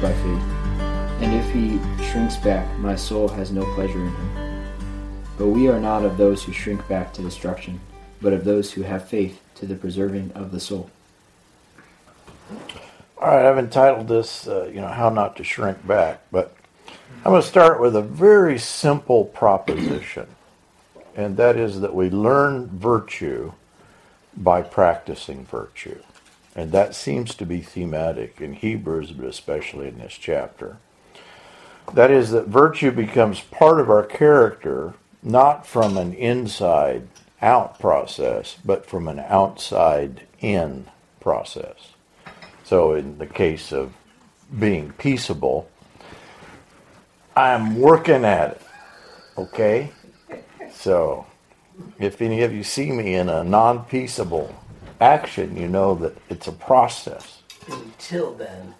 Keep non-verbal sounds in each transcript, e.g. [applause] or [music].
by faith. And if he shrinks back, my soul has no pleasure in him. But we are not of those who shrink back to destruction, but of those who have faith to the preserving of the soul. All right, I've entitled this, uh, you know, How Not to Shrink Back, but I'm going to start with a very simple proposition, and that is that we learn virtue by practicing virtue. And that seems to be thematic in Hebrews, but especially in this chapter. That is, that virtue becomes part of our character, not from an inside out process, but from an outside in process. So, in the case of being peaceable, I'm working at it. Okay? So, if any of you see me in a non peaceable action, you know that it's a process. Until then,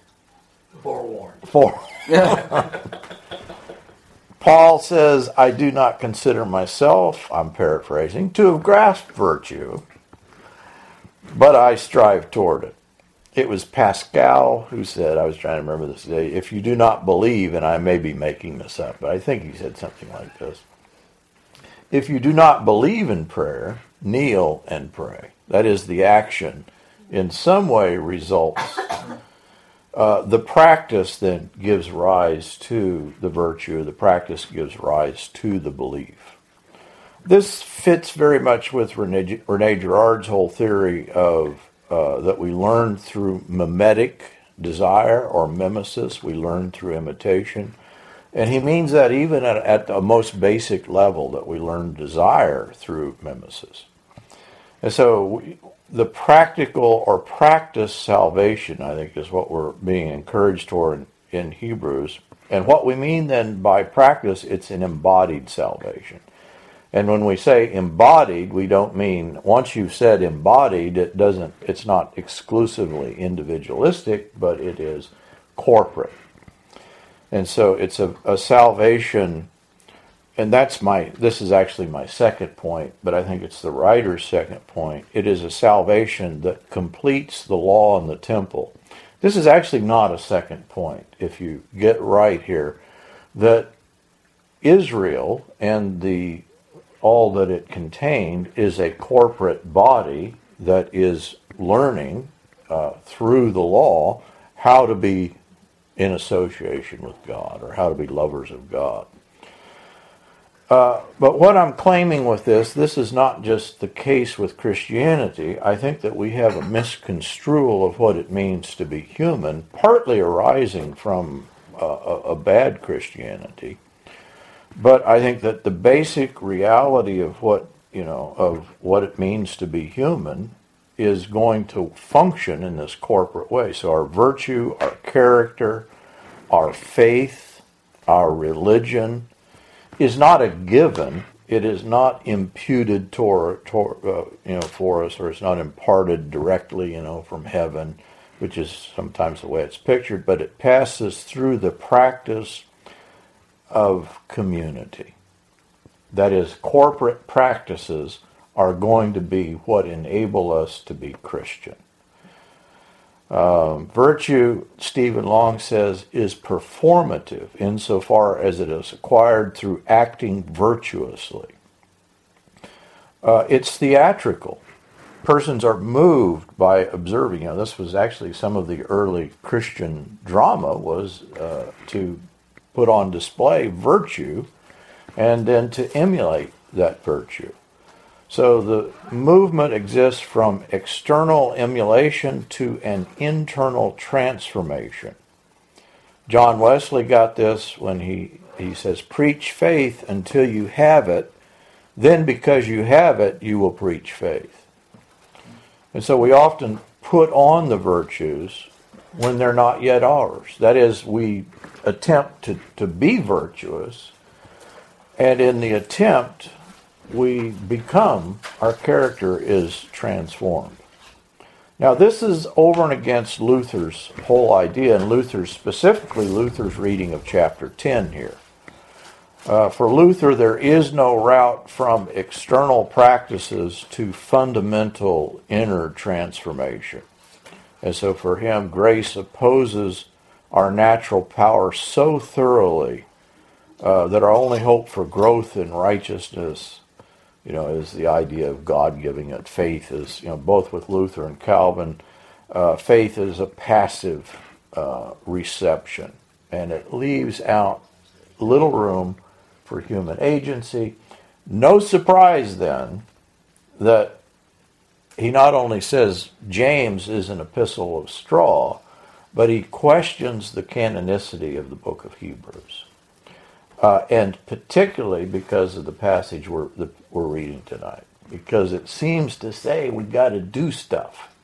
forewarned. For [laughs] Paul says, I do not consider myself, I'm paraphrasing, to have grasped virtue, but I strive toward it. It was Pascal who said, I was trying to remember this today, if you do not believe, and I may be making this up, but I think he said something like this. If you do not believe in prayer, kneel and pray. That is, the action in some way results. Uh, the practice then gives rise to the virtue, the practice gives rise to the belief. This fits very much with Rene, Rene Girard's whole theory of uh, that we learn through mimetic desire or mimesis, we learn through imitation. And he means that even at, at the most basic level, that we learn desire through mimesis. And so the practical or practice salvation, I think, is what we're being encouraged toward in, in Hebrews. And what we mean then by practice, it's an embodied salvation. And when we say embodied, we don't mean once you've said embodied, it doesn't it's not exclusively individualistic, but it is corporate. And so it's a, a salvation and that's my this is actually my second point but i think it's the writer's second point. It is a salvation that completes the law in the temple. This is actually not a second point if you get right here that israel and the all that it contained is a corporate body that is learning uh, through the law how to be in association with god or how to be lovers of god uh, but what I'm claiming with this, this is not just the case with Christianity. I think that we have a misconstrual of what it means to be human, partly arising from uh, a, a bad Christianity. But I think that the basic reality of what you know of what it means to be human is going to function in this corporate way. So our virtue, our character, our faith, our religion is not a given. It is not imputed to, uh, you know, for us, or it's not imparted directly, you know, from heaven, which is sometimes the way it's pictured. But it passes through the practice of community. That is, corporate practices are going to be what enable us to be Christian. Um, virtue, Stephen Long says, is performative insofar as it is acquired through acting virtuously. Uh, it's theatrical. Persons are moved by observing. You know, this was actually some of the early Christian drama was uh, to put on display virtue and then to emulate that virtue. So the movement exists from external emulation to an internal transformation. John Wesley got this when he, he says, Preach faith until you have it, then because you have it, you will preach faith. And so we often put on the virtues when they're not yet ours. That is, we attempt to, to be virtuous, and in the attempt, we become, our character is transformed. Now, this is over and against Luther's whole idea, and Luther's, specifically Luther's reading of chapter 10 here. Uh, for Luther, there is no route from external practices to fundamental inner transformation. And so for him, grace opposes our natural power so thoroughly uh, that our only hope for growth in righteousness, you know, is the idea of God giving it. Faith is, you know, both with Luther and Calvin, uh, faith is a passive uh, reception, and it leaves out little room for human agency. No surprise then that he not only says James is an epistle of straw, but he questions the canonicity of the book of Hebrews. Uh, and particularly because of the passage we're, the, we're reading tonight, because it seems to say we've got to do stuff.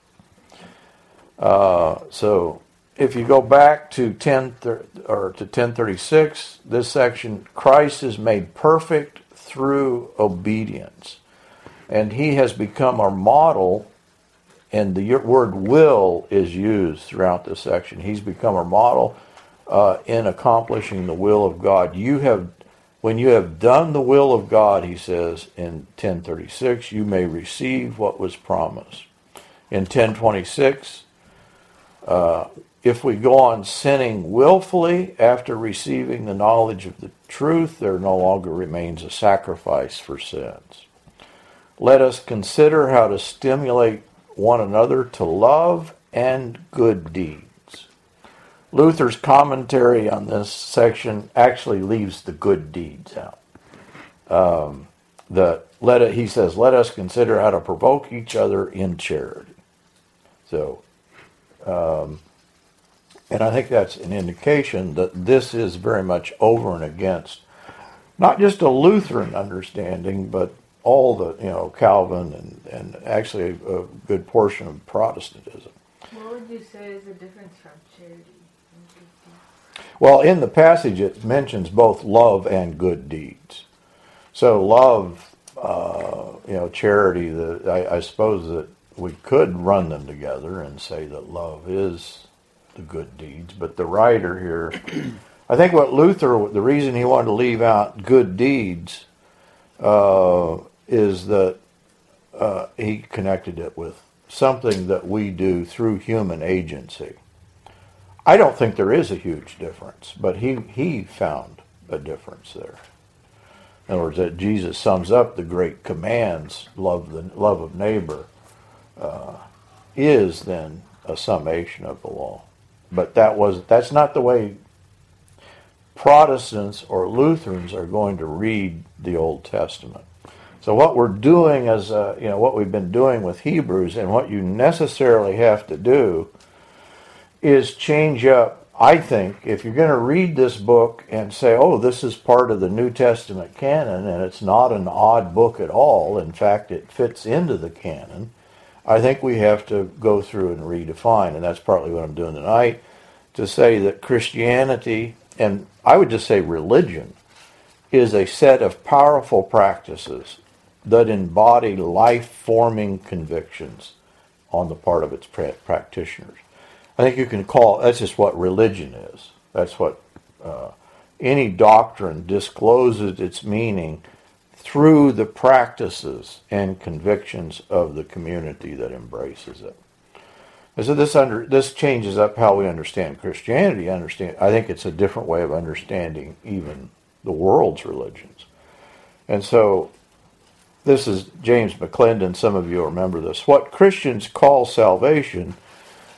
Uh, so if you go back to 10 or to 1036, this section, Christ is made perfect through obedience, and He has become our model. And the word will is used throughout this section. He's become our model uh, in accomplishing the will of God. You have, when you have done the will of God, he says in 1036, you may receive what was promised. In 1026, uh, if we go on sinning willfully after receiving the knowledge of the truth, there no longer remains a sacrifice for sins. Let us consider how to stimulate one another to love and good deeds Luther's commentary on this section actually leaves the good deeds out. Um, the let it, he says, "Let us consider how to provoke each other in charity." So, um, and I think that's an indication that this is very much over and against not just a Lutheran understanding, but all the you know Calvin and and actually a, a good portion of Protestantism. What would you say is the difference from charity? Well, in the passage, it mentions both love and good deeds. So, love, uh, you know, charity, the, I, I suppose that we could run them together and say that love is the good deeds. But the writer here, [clears throat] I think what Luther, the reason he wanted to leave out good deeds uh, is that uh, he connected it with something that we do through human agency. I don't think there is a huge difference, but he, he found a difference there. In other words, that Jesus sums up the great commands, love the love of neighbor, uh, is then a summation of the law. But that was that's not the way Protestants or Lutherans are going to read the Old Testament. So what we're doing as a, you know what we've been doing with Hebrews and what you necessarily have to do is change up, I think, if you're going to read this book and say, oh, this is part of the New Testament canon, and it's not an odd book at all, in fact, it fits into the canon, I think we have to go through and redefine, and that's partly what I'm doing tonight, to say that Christianity, and I would just say religion, is a set of powerful practices that embody life forming convictions on the part of its practitioners. I think you can call that's just what religion is. That's what uh, any doctrine discloses its meaning through the practices and convictions of the community that embraces it. And so this under this changes up how we understand Christianity. Understand, I think it's a different way of understanding even the world's religions. And so this is James McClendon. Some of you remember this. What Christians call salvation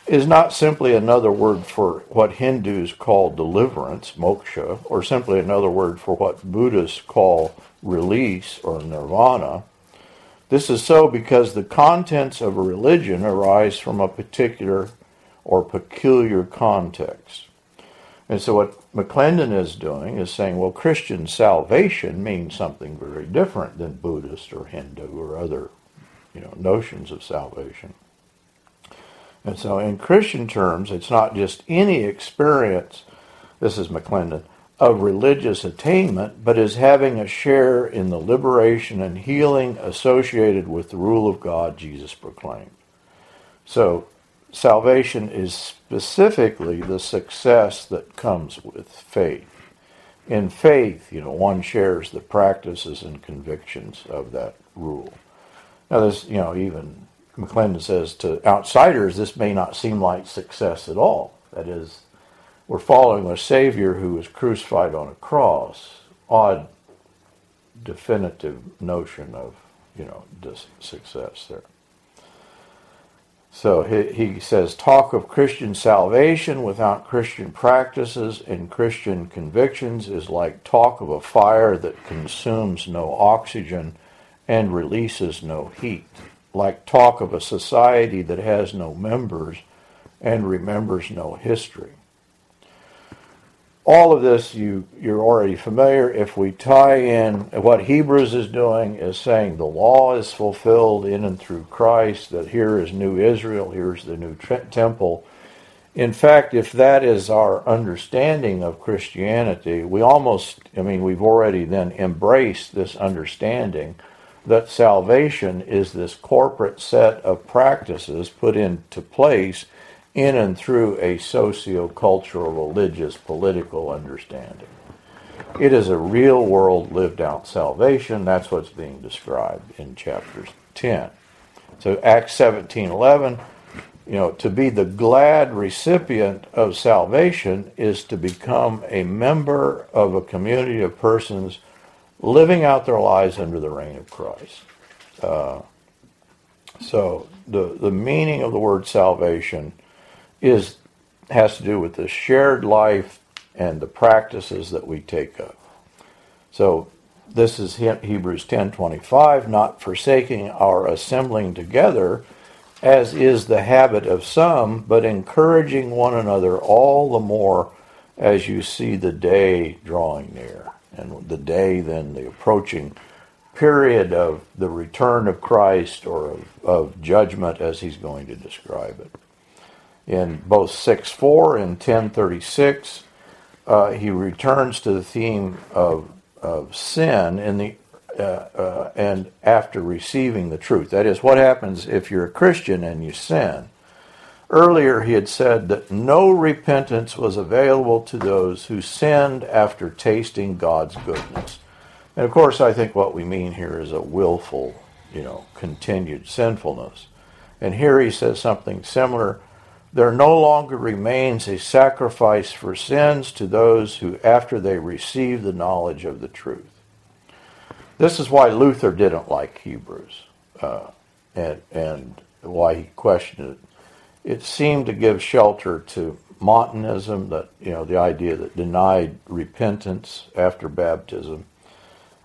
is not simply another word for what Hindus call deliverance, moksha, or simply another word for what Buddhists call release or nirvana. This is so because the contents of a religion arise from a particular or peculiar context. And so what McClendon is doing is saying, well, Christian salvation means something very different than Buddhist or Hindu or other, you know, notions of salvation. And so, in Christian terms, it's not just any experience, this is McClendon, of religious attainment, but is having a share in the liberation and healing associated with the rule of God Jesus proclaimed. So, salvation is specifically the success that comes with faith. In faith, you know, one shares the practices and convictions of that rule. Now, there's, you know, even McClendon says to outsiders, this may not seem like success at all. That is, we're following a Savior who was crucified on a cross. Odd, definitive notion of, you know, success there. So he, he says, talk of Christian salvation without Christian practices and Christian convictions is like talk of a fire that consumes no oxygen and releases no heat, like talk of a society that has no members and remembers no history all of this you you're already familiar. If we tie in what Hebrews is doing is saying the law is fulfilled in and through Christ. That here is new Israel. Here's the new temple. In fact, if that is our understanding of Christianity, we almost, I mean, we've already then embraced this understanding that salvation is this corporate set of practices put into place in and through a socio-cultural, religious, political understanding. It is a real world lived out salvation. That's what's being described in chapters 10. So Acts 17:11, you know, to be the glad recipient of salvation is to become a member of a community of persons living out their lives under the reign of Christ. Uh, so the the meaning of the word salvation is has to do with the shared life and the practices that we take up. So this is Hebrews 10:25, not forsaking our assembling together as is the habit of some, but encouraging one another all the more as you see the day drawing near. And the day then the approaching period of the return of Christ or of, of judgment as he's going to describe it in both 6 4 and 1036. Uh, he returns to the theme of, of sin in the uh, uh, and after receiving the truth. That is, what happens if you're a Christian and you sin. Earlier, he had said that no repentance was available to those who sinned after tasting God's goodness. And of course, I think what we mean here is a willful, you know, continued sinfulness. And here he says something similar there no longer remains a sacrifice for sins to those who, after they receive the knowledge of the truth. This is why Luther didn't like Hebrews uh, and, and why he questioned it. It seemed to give shelter to Montanism, that you know the idea that denied repentance after baptism.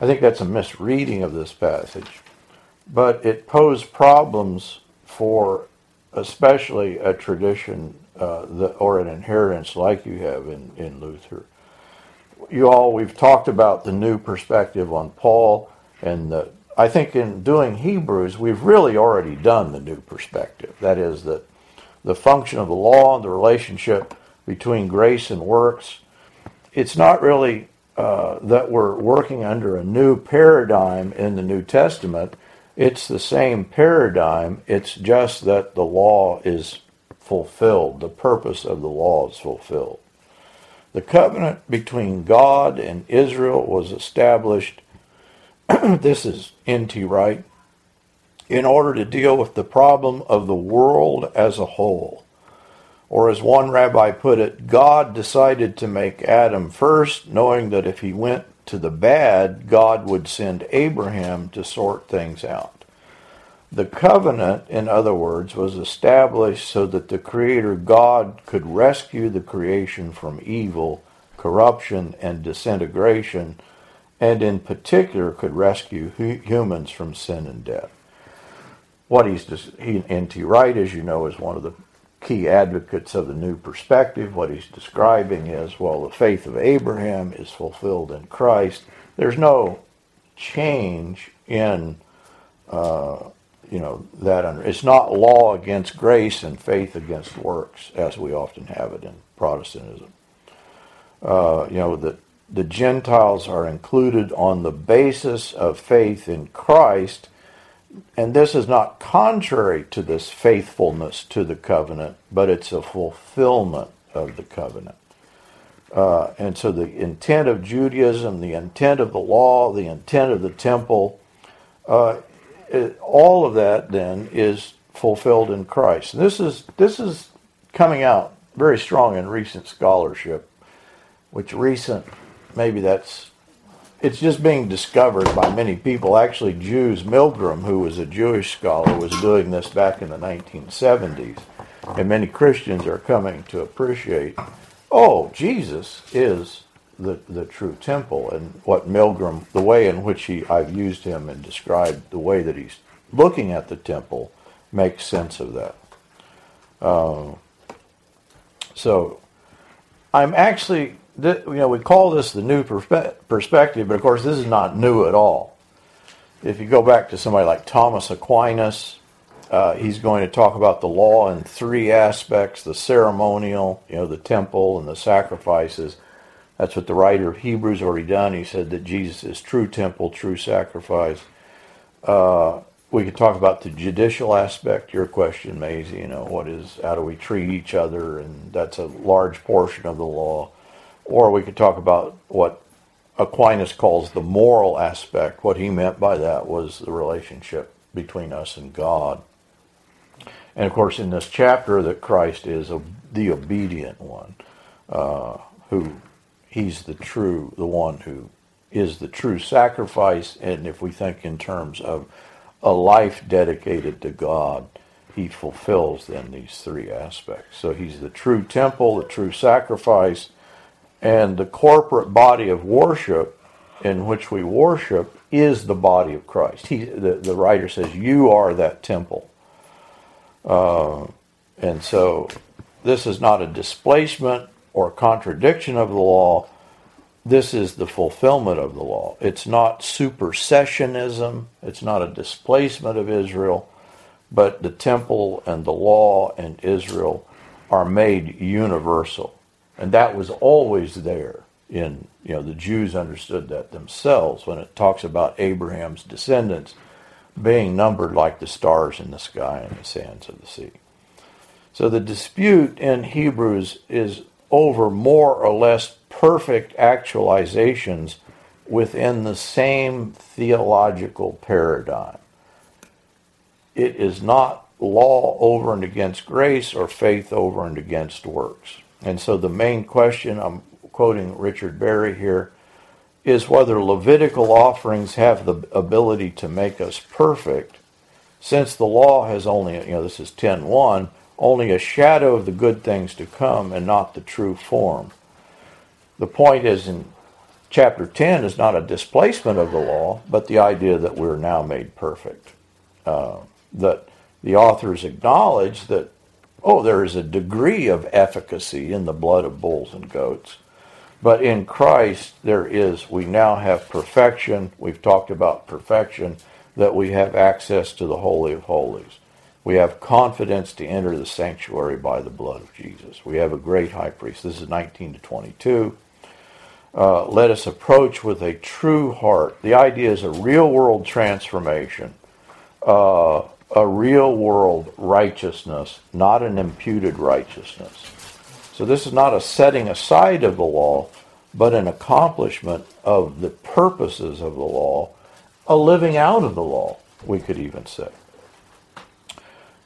I think that's a misreading of this passage, but it posed problems for especially a tradition uh, the, or an inheritance like you have in, in Luther. You all, we've talked about the new perspective on Paul, and the, I think in doing Hebrews, we've really already done the new perspective. That is, that the function of the law and the relationship between grace and works. It's not really uh, that we're working under a new paradigm in the New Testament it's the same paradigm, it's just that the law is fulfilled. The purpose of the law is fulfilled. The covenant between God and Israel was established, [clears throat] this is N.T. Wright, in order to deal with the problem of the world as a whole. Or as one rabbi put it, God decided to make Adam first, knowing that if he went to the bad, God would send Abraham to sort things out. The covenant, in other words, was established so that the Creator God could rescue the creation from evil, corruption, and disintegration, and in particular could rescue humans from sin and death. What he's he, N.T. Wright, as you know, is one of the key advocates of the new perspective. What he's describing is, well, the faith of Abraham is fulfilled in Christ. There's no change in, uh, you know, that under. It's not law against grace and faith against works, as we often have it in Protestantism. Uh, you know that the Gentiles are included on the basis of faith in Christ and this is not contrary to this faithfulness to the covenant, but it's a fulfillment of the covenant. Uh, and so the intent of Judaism, the intent of the law, the intent of the temple, uh, it, all of that then is fulfilled in Christ. And this is this is coming out very strong in recent scholarship, which recent, maybe that's, it's just being discovered by many people. Actually, Jews, Milgrom, who was a Jewish scholar, was doing this back in the 1970s. And many Christians are coming to appreciate, oh, Jesus is the, the true temple. And what Milgrom, the way in which he, I've used him and described the way that he's looking at the temple, makes sense of that. Uh, so I'm actually, you know, we call this the new perspe- perspective, but of course this is not new at all. If you go back to somebody like Thomas Aquinas, uh, he's going to talk about the law in three aspects the ceremonial, you know, the temple and the sacrifices. That's what the writer of Hebrews already done. He said that Jesus is true temple, true sacrifice. Uh, we could talk about the judicial aspect. Your question, Maisie, you know, what is how do we treat each other, and that's a large portion of the law. Or we could talk about what Aquinas calls the moral aspect. What he meant by that was the relationship between us and God. And of course, in this chapter, that Christ is a, the obedient one, uh, who he's the true, the one who is the true sacrifice. And if we think in terms of a life dedicated to God, he fulfills then these three aspects. So he's the true temple, the true sacrifice, and the corporate body of worship in which we worship is the body of Christ. He, the, the writer says, You are that temple. Uh, and so this is not a displacement or contradiction of the law, this is the fulfillment of the law. It's not supersessionism, it's not a displacement of Israel, but the temple and the law and Israel are made universal. And that was always there in, you know, the Jews understood that themselves when it talks about Abraham's descendants being numbered like the stars in the sky and the sands of the sea. So the dispute in Hebrews is over more or less perfect actualizations within the same theological paradigm. It is not law over and against grace or faith over and against works. And so the main question, I'm quoting Richard Berry here, is whether Levitical offerings have the ability to make us perfect, since the law has only, you know, this is 10.1, only a shadow of the good things to come and not the true form. The point is in chapter 10 is not a displacement of the law, but the idea that we're now made perfect. Uh, that the authors acknowledge that, oh, there is a degree of efficacy in the blood of bulls and goats. But in Christ, there is, we now have perfection. We've talked about perfection, that we have access to the Holy of Holies. We have confidence to enter the sanctuary by the blood of Jesus. We have a great high priest. This is 19 to 22 uh, let us approach with a true heart. The idea is a real world transformation, uh, a real world righteousness, not an imputed righteousness. So this is not a setting aside of the law, but an accomplishment of the purposes of the law, a living out of the law, we could even say.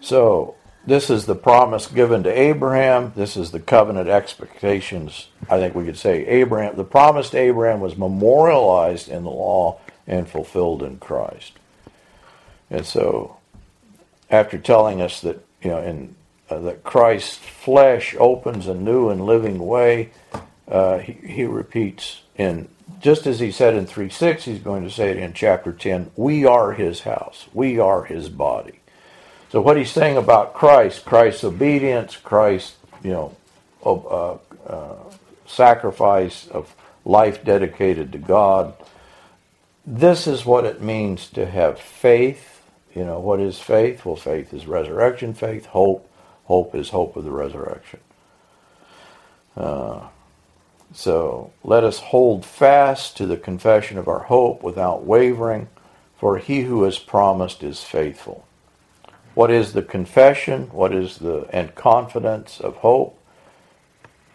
So this is the promise given to Abraham. This is the covenant expectations. I think we could say Abraham, the promise to Abraham was memorialized in the law and fulfilled in Christ. And so, after telling us that you know, in uh, that Christ's flesh opens a new and living way, uh, he, he repeats in just as he said in three six, he's going to say it in chapter ten. We are His house. We are His body. So what he's saying about Christ, Christ's obedience, Christ's you know uh, uh, sacrifice of life dedicated to God. This is what it means to have faith. You know what is faith? Well, faith is resurrection faith. Hope, hope is hope of the resurrection. Uh, so let us hold fast to the confession of our hope without wavering, for he who has promised is faithful. What is the confession? What is the and confidence of hope?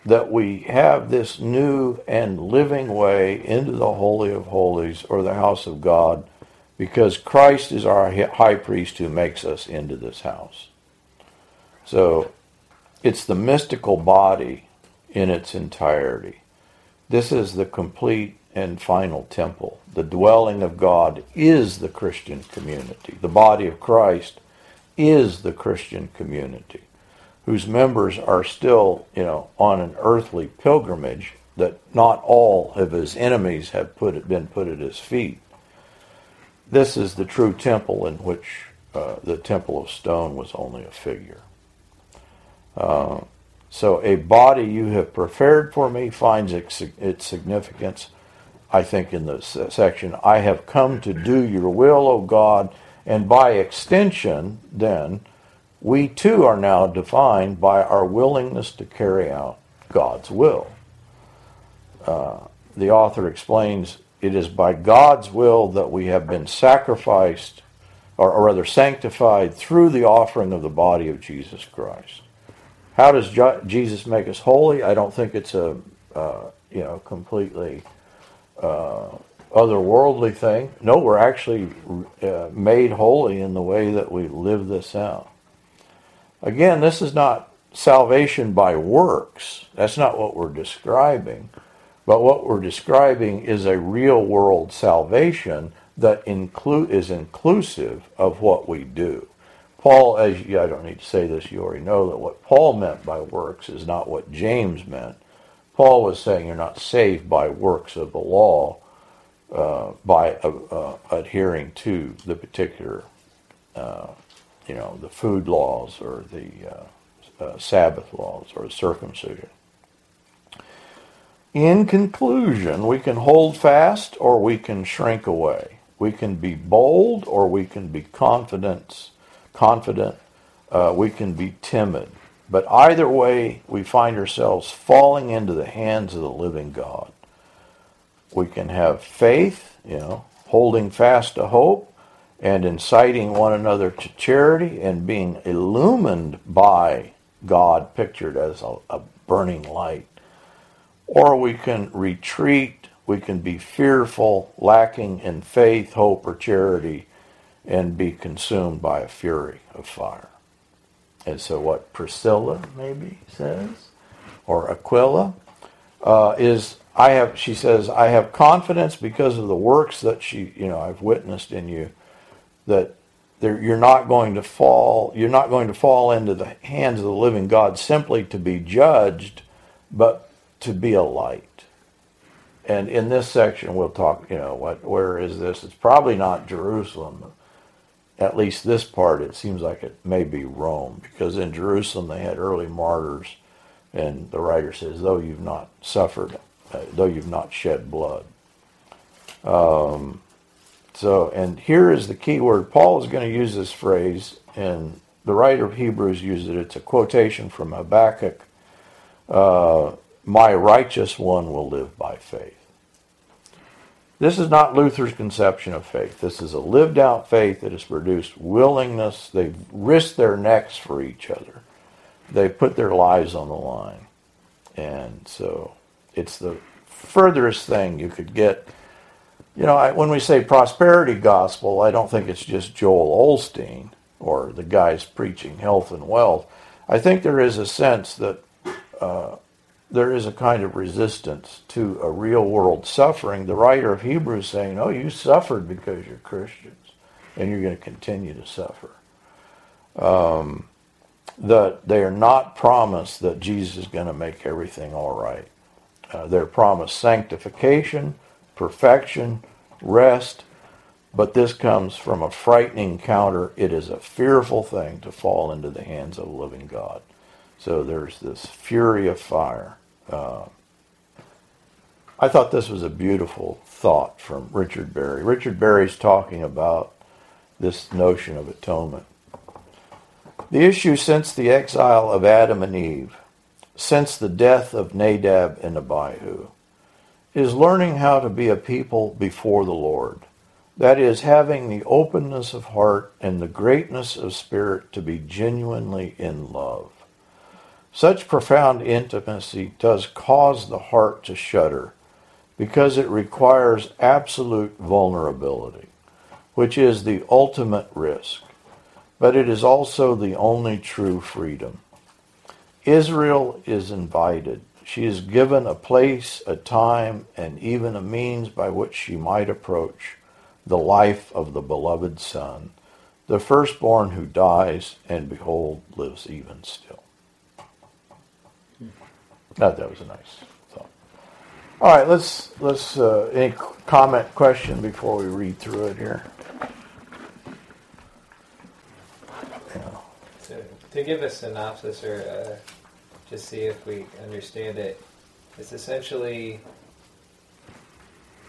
That we have this new and living way into the Holy of Holies or the house of God because Christ is our high priest who makes us into this house. So it's the mystical body in its entirety. This is the complete and final temple. The dwelling of God is the Christian community. The body of Christ is the Christian community, whose members are still, you know, on an earthly pilgrimage that not all of his enemies have put been put at his feet. This is the true temple in which uh, the temple of stone was only a figure. Uh, so a body you have prepared for me finds its, significance, I think, in the section, I have come to do your will, O God, and by extension, then, we too are now defined by our willingness to carry out God's will. Uh, the author explains it is by God's will that we have been sacrificed, or, or rather sanctified, through the offering of the body of Jesus Christ. How does Jesus make us holy? I don't think it's a uh, you know completely uh, otherworldly thing. No, we're actually uh, made holy in the way that we live this out. Again, this is not salvation by works. That's not what we're describing. But what we're describing is a real world salvation that is inclusive of what we do. Paul, as you, I don't need to say this, you already know that what Paul meant by works is not what James meant. Paul was saying you're not saved by works of the law uh, by uh, uh, adhering to the particular, uh, you know, the food laws or the uh, uh, Sabbath laws or circumcision. In conclusion, we can hold fast or we can shrink away. We can be bold or we can be confident. Confident. Uh, we can be timid. But either way, we find ourselves falling into the hands of the living God. We can have faith, you know, holding fast to hope and inciting one another to charity and being illumined by God, pictured as a, a burning light or we can retreat, we can be fearful, lacking in faith, hope, or charity, and be consumed by a fury of fire. And so, what Priscilla maybe says, or Aquila, uh, is I have. She says, I have confidence because of the works that she, you know, I've witnessed in you, that you're not going to fall. You're not going to fall into the hands of the living God simply to be judged, but to be a light. And in this section, we'll talk, you know, what, where is this? It's probably not Jerusalem. At least this part, it seems like it may be Rome, because in Jerusalem they had early martyrs, and the writer says, though you've not suffered, uh, though you've not shed blood. Um, so, and here is the key word. Paul is going to use this phrase, and the writer of Hebrews used it. It's a quotation from Habakkuk. Uh, my righteous one will live by faith. This is not Luther's conception of faith. This is a lived out faith that has produced willingness. They've risked their necks for each other. They put their lives on the line. And so it's the furthest thing you could get. You know, I, when we say prosperity gospel, I don't think it's just Joel Osteen or the guys preaching health and wealth. I think there is a sense that uh, there is a kind of resistance to a real world suffering. The writer of Hebrews saying, "Oh, you suffered because you're Christians, and you're going to continue to suffer." Um, that they are not promised that Jesus is going to make everything all right. Uh, they're promised sanctification, perfection, rest, but this comes from a frightening counter. It is a fearful thing to fall into the hands of a living God. So there's this fury of fire. Uh, I thought this was a beautiful thought from Richard Berry. Richard Berry's talking about this notion of atonement. The issue since the exile of Adam and Eve, since the death of Nadab and Abihu, is learning how to be a people before the Lord. That is, having the openness of heart and the greatness of spirit to be genuinely in love. Such profound intimacy does cause the heart to shudder because it requires absolute vulnerability, which is the ultimate risk, but it is also the only true freedom. Israel is invited. She is given a place, a time, and even a means by which she might approach the life of the beloved Son, the firstborn who dies, and behold, lives even still. That that was a nice thought. All right, let's let's uh, any comment question before we read through it here. Yeah. So, to give a synopsis or uh, just see if we understand it, it's essentially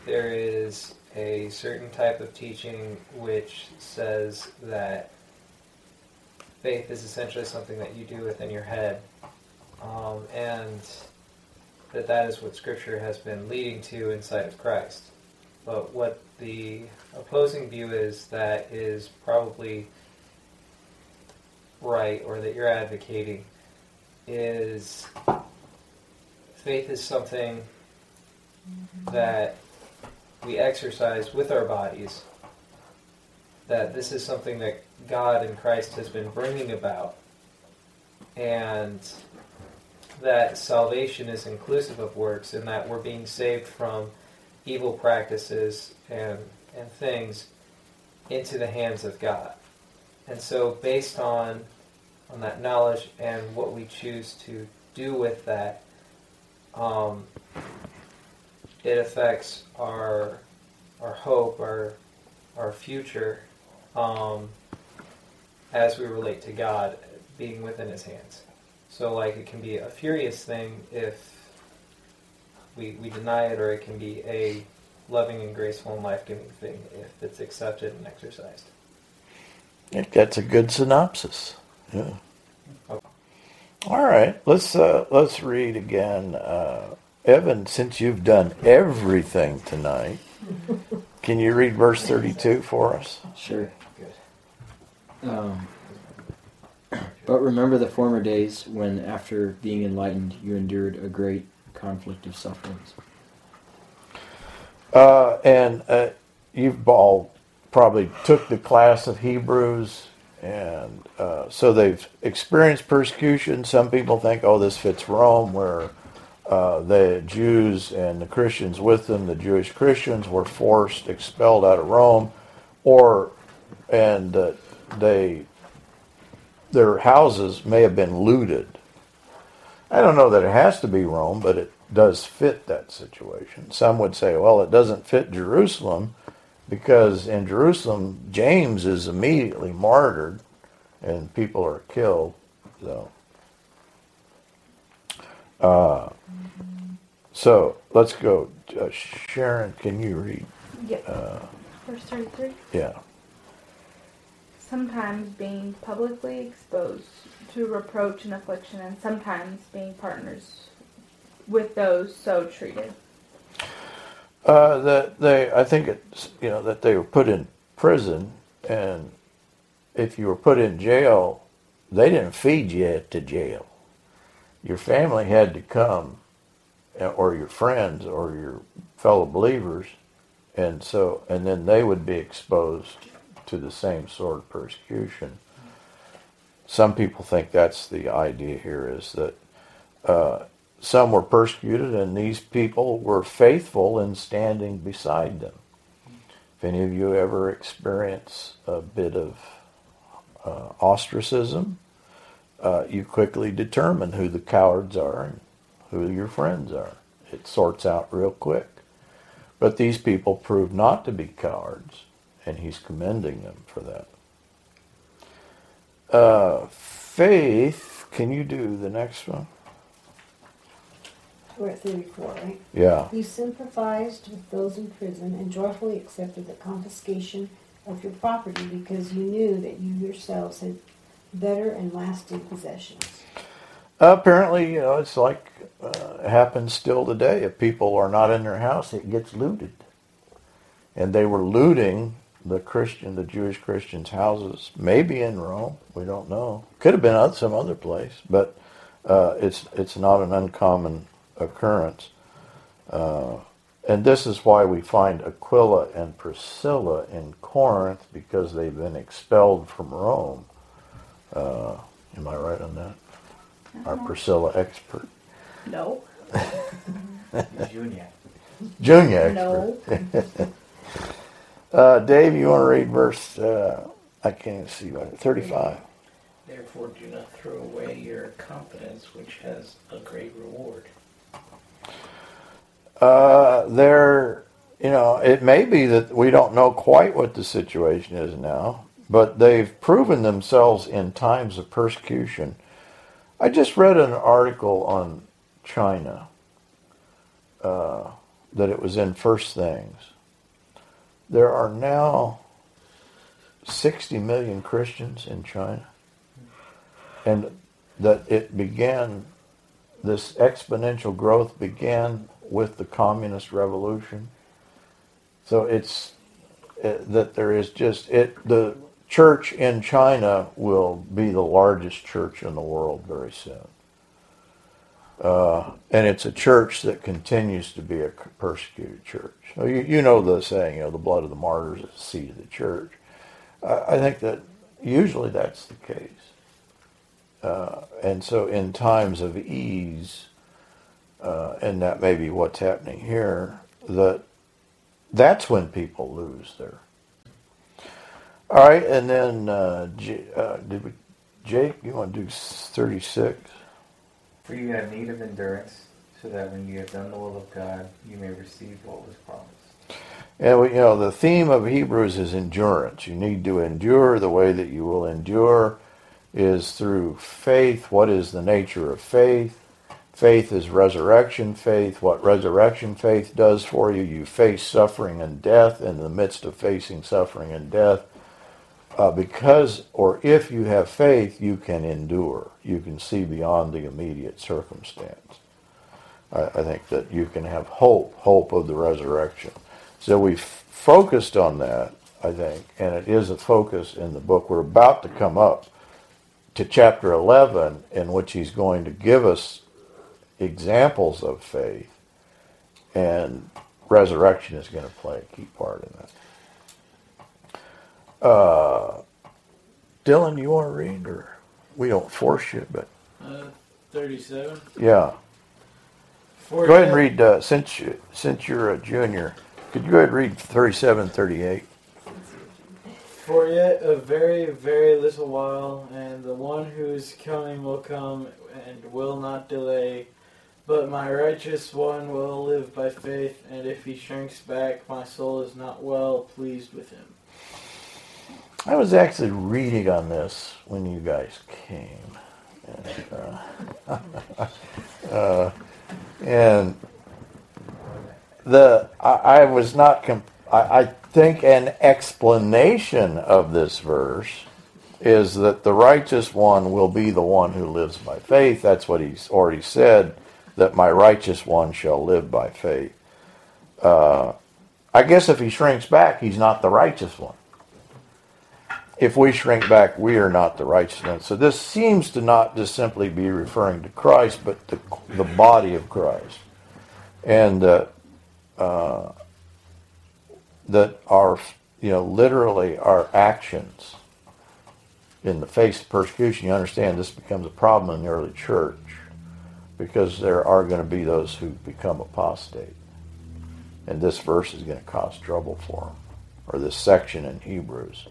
there is a certain type of teaching which says that faith is essentially something that you do within your head, um, and that that is what Scripture has been leading to inside of Christ. But what the opposing view is that is probably right or that you're advocating is faith is something that we exercise with our bodies. That this is something that God and Christ has been bringing about. And that salvation is inclusive of works, and that we're being saved from evil practices and, and things into the hands of God. And so, based on, on that knowledge and what we choose to do with that, um, it affects our our hope, our our future, um, as we relate to God being within His hands. So, like, it can be a furious thing if we we deny it, or it can be a loving and graceful and life giving thing if it's accepted and exercised. I think that's a good synopsis. Yeah. All right, let's uh, let's read again. Uh, Evan, since you've done everything tonight, [laughs] can you read verse 32 for us? Sure. Good. Um, but remember the former days when, after being enlightened, you endured a great conflict of sufferings. Uh, and uh, you've all probably took the class of Hebrews, and uh, so they've experienced persecution. Some people think, oh, this fits Rome, where uh, the Jews and the Christians with them, the Jewish Christians, were forced, expelled out of Rome, or and uh, they their houses may have been looted. I don't know that it has to be Rome, but it does fit that situation. Some would say, well, it doesn't fit Jerusalem because in Jerusalem, James is immediately martyred and people are killed. So, uh, so let's go. Uh, Sharon, can you read? Yep. Uh, Verse 33. yeah. Sometimes being publicly exposed to reproach and affliction, and sometimes being partners with those so treated. Uh, that they, I think it's you know that they were put in prison, and if you were put in jail, they didn't feed you to jail. Your family had to come, uh, or your friends, or your fellow believers, and so and then they would be exposed to the same sort of persecution. Some people think that's the idea here is that uh, some were persecuted, and these people were faithful in standing beside them. If any of you ever experience a bit of uh, ostracism, uh, you quickly determine who the cowards are and who your friends are. It sorts out real quick. But these people proved not to be cowards, and he's commending them for that. Uh, faith, can you do the next one? We're at 34, right? Yeah. You sympathized with those in prison and joyfully accepted the confiscation of your property because you knew that you yourselves had better and lasting possessions. Apparently, you know, it's like uh, it happens still today. If people are not in their house, it gets looted. And they were looting the Christian, the Jewish Christians' houses, maybe in Rome. We don't know. Could have been at some other place, but uh, it's it's not an uncommon occurrence. Uh, and this is why we find Aquila and Priscilla in Corinth because they've been expelled from Rome. Uh, am I right on that? our Priscilla expert. No. [laughs] Junior. Junior No. [laughs] uh, Dave, you want to read verse, uh, I can't see what, 35? Therefore, do not throw away your confidence, which has a great reward. Uh, there, you know, it may be that we don't know quite what the situation is now, but they've proven themselves in times of persecution. I just read an article on China uh, that it was in First Things. There are now 60 million Christians in China, and that it began, this exponential growth began with the communist revolution. So it's uh, that there is just it the church in China will be the largest church in the world very soon. Uh, and it's a church that continues to be a persecuted church. So you, you know the saying, you know, the blood of the martyrs is the seed of the church. I, I think that usually that's the case. Uh, and so in times of ease, uh, and that may be what's happening here, that that's when people lose their. All right, and then uh, J, uh, did we, Jake, you want to do thirty six? For you have need of endurance, so that when you have done the will of God, you may receive what was promised. And we, you know, the theme of Hebrews is endurance. You need to endure. The way that you will endure is through faith. What is the nature of faith? Faith is resurrection faith. What resurrection faith does for you, you face suffering and death in the midst of facing suffering and death. Uh, because, or if you have faith, you can endure. You can see beyond the immediate circumstance. I, I think that you can have hope, hope of the resurrection. So we've focused on that, I think, and it is a focus in the book. We're about to come up to chapter 11, in which he's going to give us examples of faith, and resurrection is going to play a key part in that. Uh, Dylan, you want to read, or we don't force you, but Uh, 37. yeah, go ahead and read. Uh, since you, since you're a junior, could you go ahead and read 37, 38? For yet a very, very little while, and the one who is coming will come and will not delay. But my righteous one will live by faith, and if he shrinks back, my soul is not well pleased with him. I was actually reading on this when you guys came. And, uh, [laughs] uh, and the I, I was not. Comp- I, I think an explanation of this verse is that the righteous one will be the one who lives by faith. That's what he's already said. That my righteous one shall live by faith. Uh, I guess if he shrinks back, he's not the righteous one if we shrink back, we are not the righteous. So this seems to not just simply be referring to Christ, but the, the body of Christ. And uh, uh, that our, you know, literally our actions in the face of persecution, you understand this becomes a problem in the early church because there are going to be those who become apostate. And this verse is going to cause trouble for them, or this section in Hebrews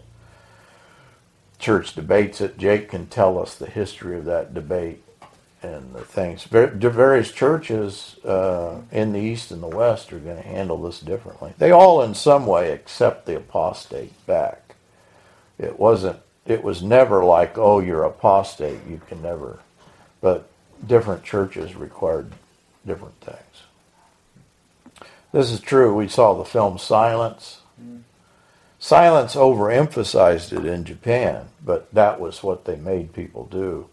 church debates it. Jake can tell us the history of that debate and the things. Various churches uh, in the East and the West are going to handle this differently. They all, in some way, accept the apostate back. It wasn't. It was never like, oh, you're apostate. You can never. But different churches required different things. This is true. We saw the film Silence. Silence overemphasized it in Japan, but that was what they made people do,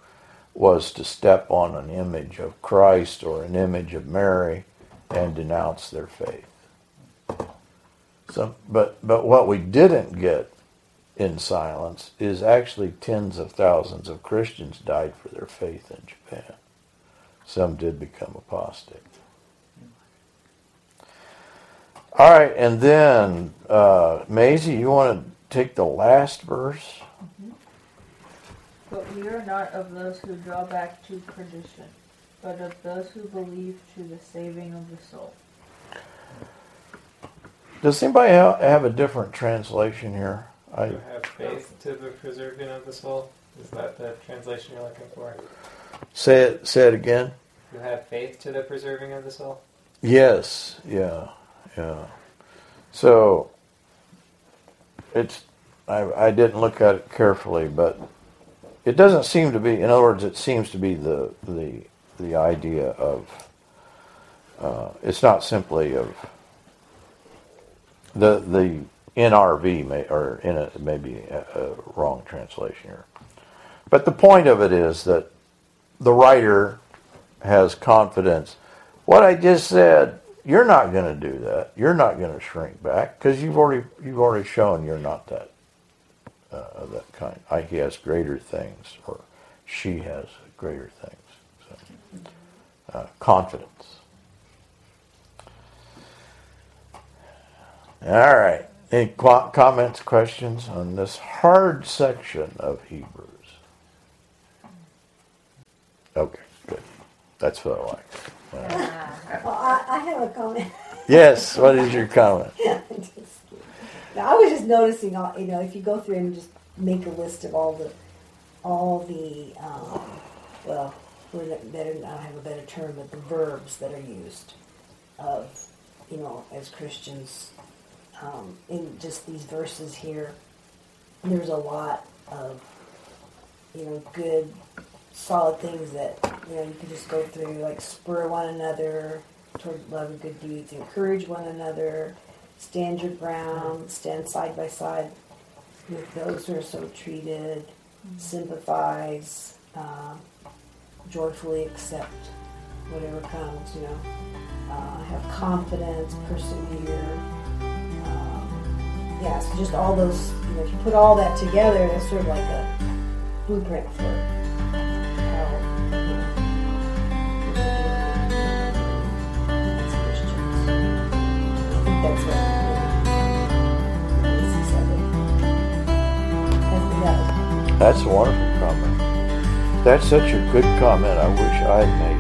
was to step on an image of Christ or an image of Mary and denounce their faith. So, but, but what we didn't get in silence is actually tens of thousands of Christians died for their faith in Japan. Some did become apostate. All right, and then uh, Maisie, you want to take the last verse? But we are not of those who draw back to perdition, but of those who believe to the saving of the soul. Does anybody ha- have a different translation here? I You have faith to the preserving of the soul. Is that the translation you're looking for? say it. Say it again. You have faith to the preserving of the soul. Yes. Yeah. Yeah. So it's. I, I didn't look at it carefully, but it doesn't seem to be. In other words, it seems to be the the the idea of. Uh, it's not simply of. The the NRV may or in a maybe a, a wrong translation here, but the point of it is that the writer has confidence. What I just said, you're not going to do that. You're not going to shrink back because you've already you've already shown you're not that uh, that kind. I, he has greater things, or she has greater things. So, uh, confidence. All right. Any qu- comments, questions on this hard section of Hebrews? Okay, good. That's what I like. Well, I, I have a comment. [laughs] Yes, what is your comment? [laughs] Just kidding. I was just noticing, all you know, if you go through and just make a list of all the, all the, um, well, the better, I don't have a better term, but the verbs that are used of, you know, as Christians, um, in just these verses here, there's a lot of, you know, good, solid things that, you know, you can just go through, like spur one another toward love and good deeds, encourage one another, stand your ground, stand side by side with those who are so treated, sympathize, um, joyfully accept whatever comes, you know, uh, have confidence, persevere. Um, yeah, so just all those, you know, if you put all that together, that's sort of like a blueprint for that's what That's a wonderful comment. That's such a good comment. I wish I had made